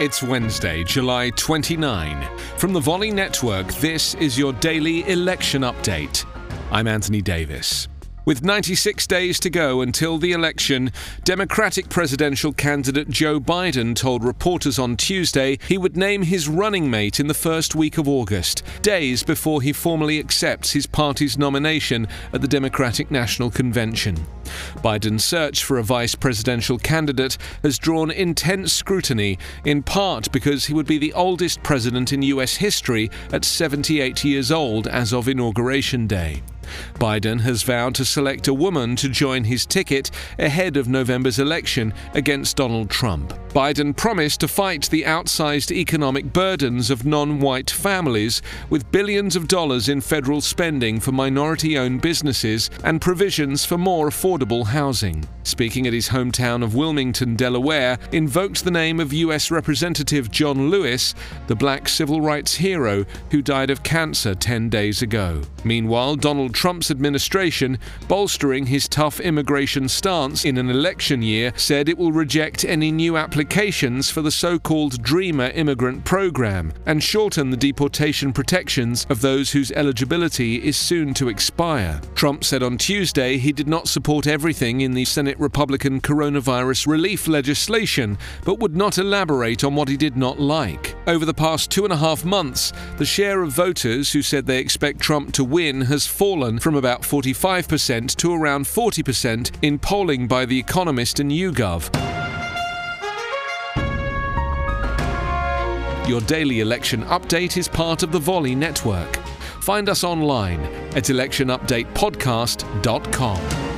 It's Wednesday, July 29. From the Volley Network, this is your daily election update. I'm Anthony Davis. With 96 days to go until the election, Democratic presidential candidate Joe Biden told reporters on Tuesday he would name his running mate in the first week of August, days before he formally accepts his party's nomination at the Democratic National Convention. Biden's search for a vice presidential candidate has drawn intense scrutiny, in part because he would be the oldest president in U.S. history at 78 years old as of Inauguration Day. Biden has vowed to select a woman to join his ticket ahead of November's election against Donald Trump. Biden promised to fight the outsized economic burdens of non white families with billions of dollars in federal spending for minority owned businesses and provisions for more affordable housing. Speaking at his hometown of Wilmington, Delaware, invoked the name of U.S. Representative John Lewis, the black civil rights hero who died of cancer 10 days ago. Meanwhile, Donald Trump's administration, bolstering his tough immigration stance in an election year, said it will reject any new applications for the so called Dreamer immigrant program and shorten the deportation protections of those whose eligibility is soon to expire. Trump said on Tuesday he did not support everything in the Senate Republican coronavirus relief legislation, but would not elaborate on what he did not like. Over the past two and a half months, the share of voters who said they expect Trump to win has fallen fallen from about 45% to around 40% in polling by The Economist and YouGov. Your daily election update is part of the Volley network. Find us online at electionupdatepodcast.com.